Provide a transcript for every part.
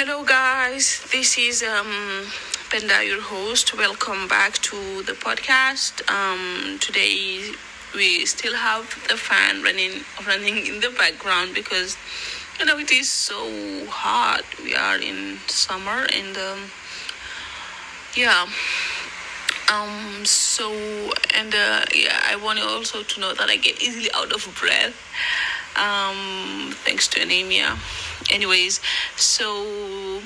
Hello, guys. This is um, Peinda, your host. Welcome back to the podcast. Um, today we still have the fan running running in the background because you know it is so hot. We are in summer and um, yeah. Um. So and uh, yeah, I want you also to know that I get easily out of breath. Um, thanks to anemia. Anyways, so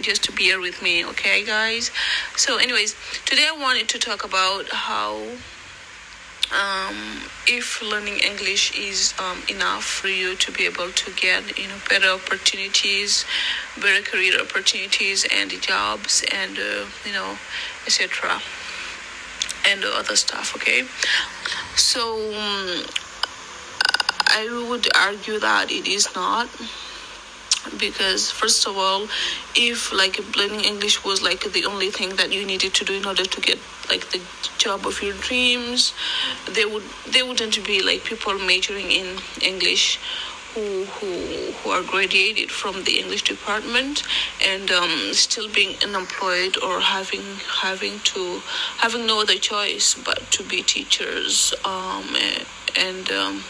just to bear with me, okay, guys. So, anyways, today I wanted to talk about how um, if learning English is um, enough for you to be able to get you know better opportunities, better career opportunities, and jobs, and uh, you know, etc. And other stuff. Okay, so um, I would argue that it is not because first of all if like learning english was like the only thing that you needed to do in order to get like the job of your dreams there would there wouldn't be like people majoring in english who who who are graduated from the english department and um, still being unemployed or having having to having no other choice but to be teachers um, and um,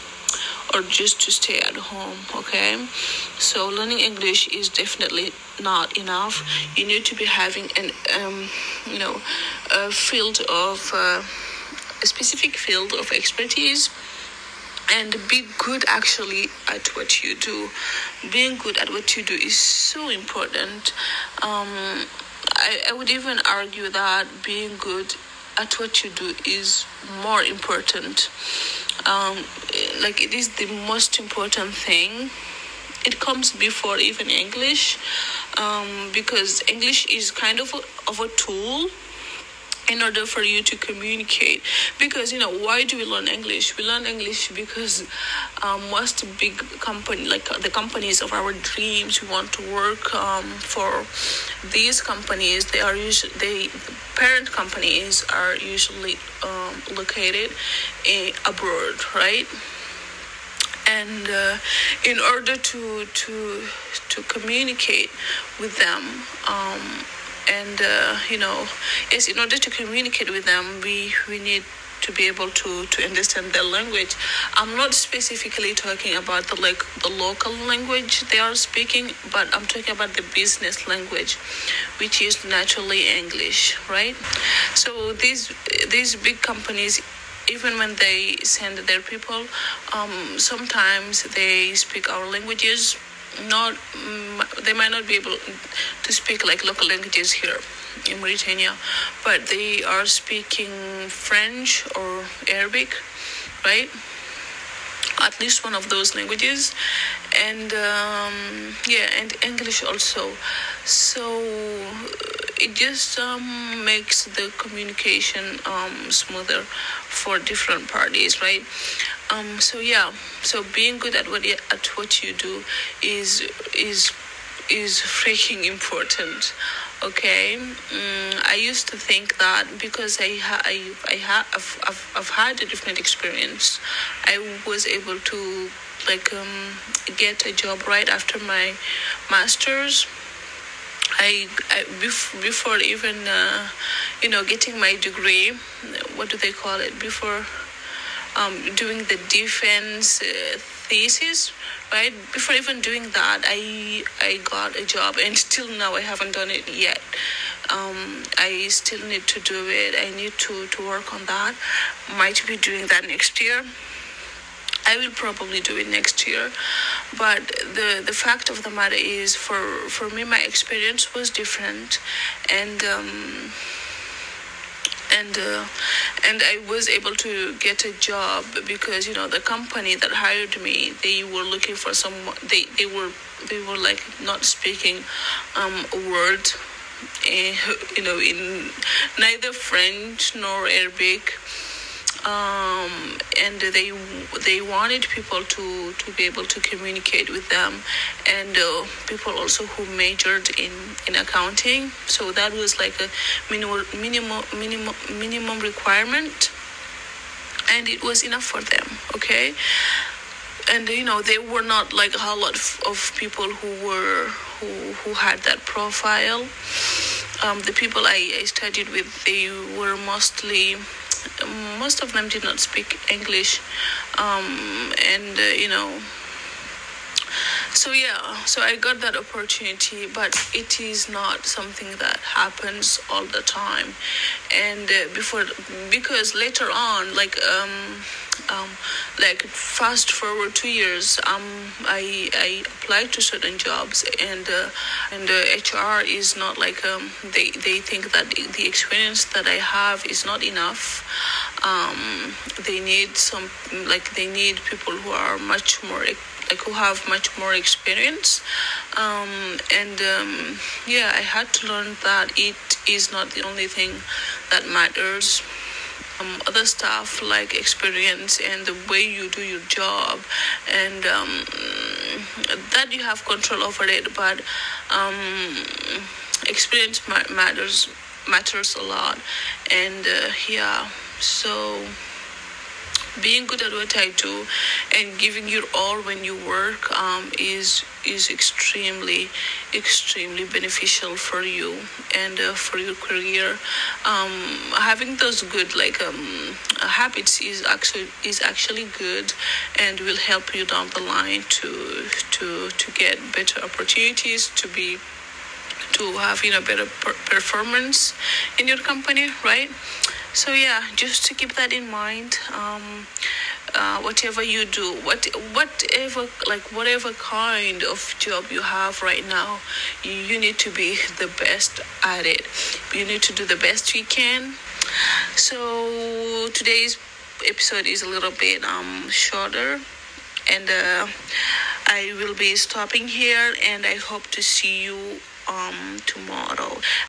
or just to stay at home okay? So learning english is definitely not enough. You need to be having an um, you know a field of uh, a specific field of expertise and be good actually at what you do. Being good at what you do is so important. Um, I, I would even argue that being good at what you do is more important um, like it is the most important thing. It comes before even english um, because english is kind of a, of a tool in order for you to communicate. Because you know why do we learn english? We learn english because um, most big company like the companies of our dreams we want to work um, for these companies they are usually they the parent companies are usually um, located in, abroad right? And uh, in order to to to communicate with them um, and uh, you know yes in order to communicate with them we we need to be able to to understand their language. I'm not specifically talking about the like the local language they are speaking but i'm talking about the business language which is naturally english right? So these these big companies even when they send their people um, sometimes they speak our languages not mm, they might not be able to speak like local languages here in Mauritania, but they are speaking French or Arabic, right? At least one of those languages, and um, yeah, and English also. So it just um, makes the communication um, smoother for different parties, right? Um, so yeah, so being good at what at what you do is is is freaking important. Okay, mm, I used to think that because I ha- I I ha- I've, I've, I've had a different experience, I was able to like um, get a job right after my masters. I, I bef- before even uh, you know getting my degree, what do they call it? Before um, doing the defense uh, thesis, right? Before even doing that, I I got a job, and still now I haven't done it yet. Um, I still need to do it. I need to to work on that. Might be doing that next year. I will probably do it next year, but the the fact of the matter is, for for me, my experience was different, and. Um, and uh, and I was able to get a job because you know the company that hired me they were looking for someone they they were they were like not speaking um, a word eh, you know in neither French nor Arabic um, and they they wanted people to to be able to communicate with them and uh, people also who majored in in accounting. So that was like a minimum minimum minimum minimum requirement. And it was enough for them okay? And you know there were not like a lot of, of people who were who who had that profile. Um, the people I, I studied with they were mostly most of them did not speak english um, and uh, you know so yeah so i got that opportunity but it is not something that happens all the time. And uh, before because later on like um um like fast forward two years um i i applied to certain jobs and uh, and uh, hr is not like um they they think that the experience that i have is not enough. Um they need some like they need people who are much more like who have much more experience. Um, and um, yeah i had to learn that it is not the only thing that matters. Um, other stuff like experience and the way you do your job and um, that you have control over it but um, experience matters matters a lot. And uh, yeah so being good at what I do and giving your all when you work um, is is extremely extremely beneficial for you and uh, for your career. Um, having those good like um, habits is actually is actually good and will help you down the line to to to get better opportunities to be to have you know better per- performance in your company right so yeah just to keep that in mind um, uh, whatever you do what whatever like whatever kind of job you have right now you, need to be the best at it. You need to do the best you can. So today's episode is a little bit um shorter and uh, i will be stopping here and i hope to see you um tomorrow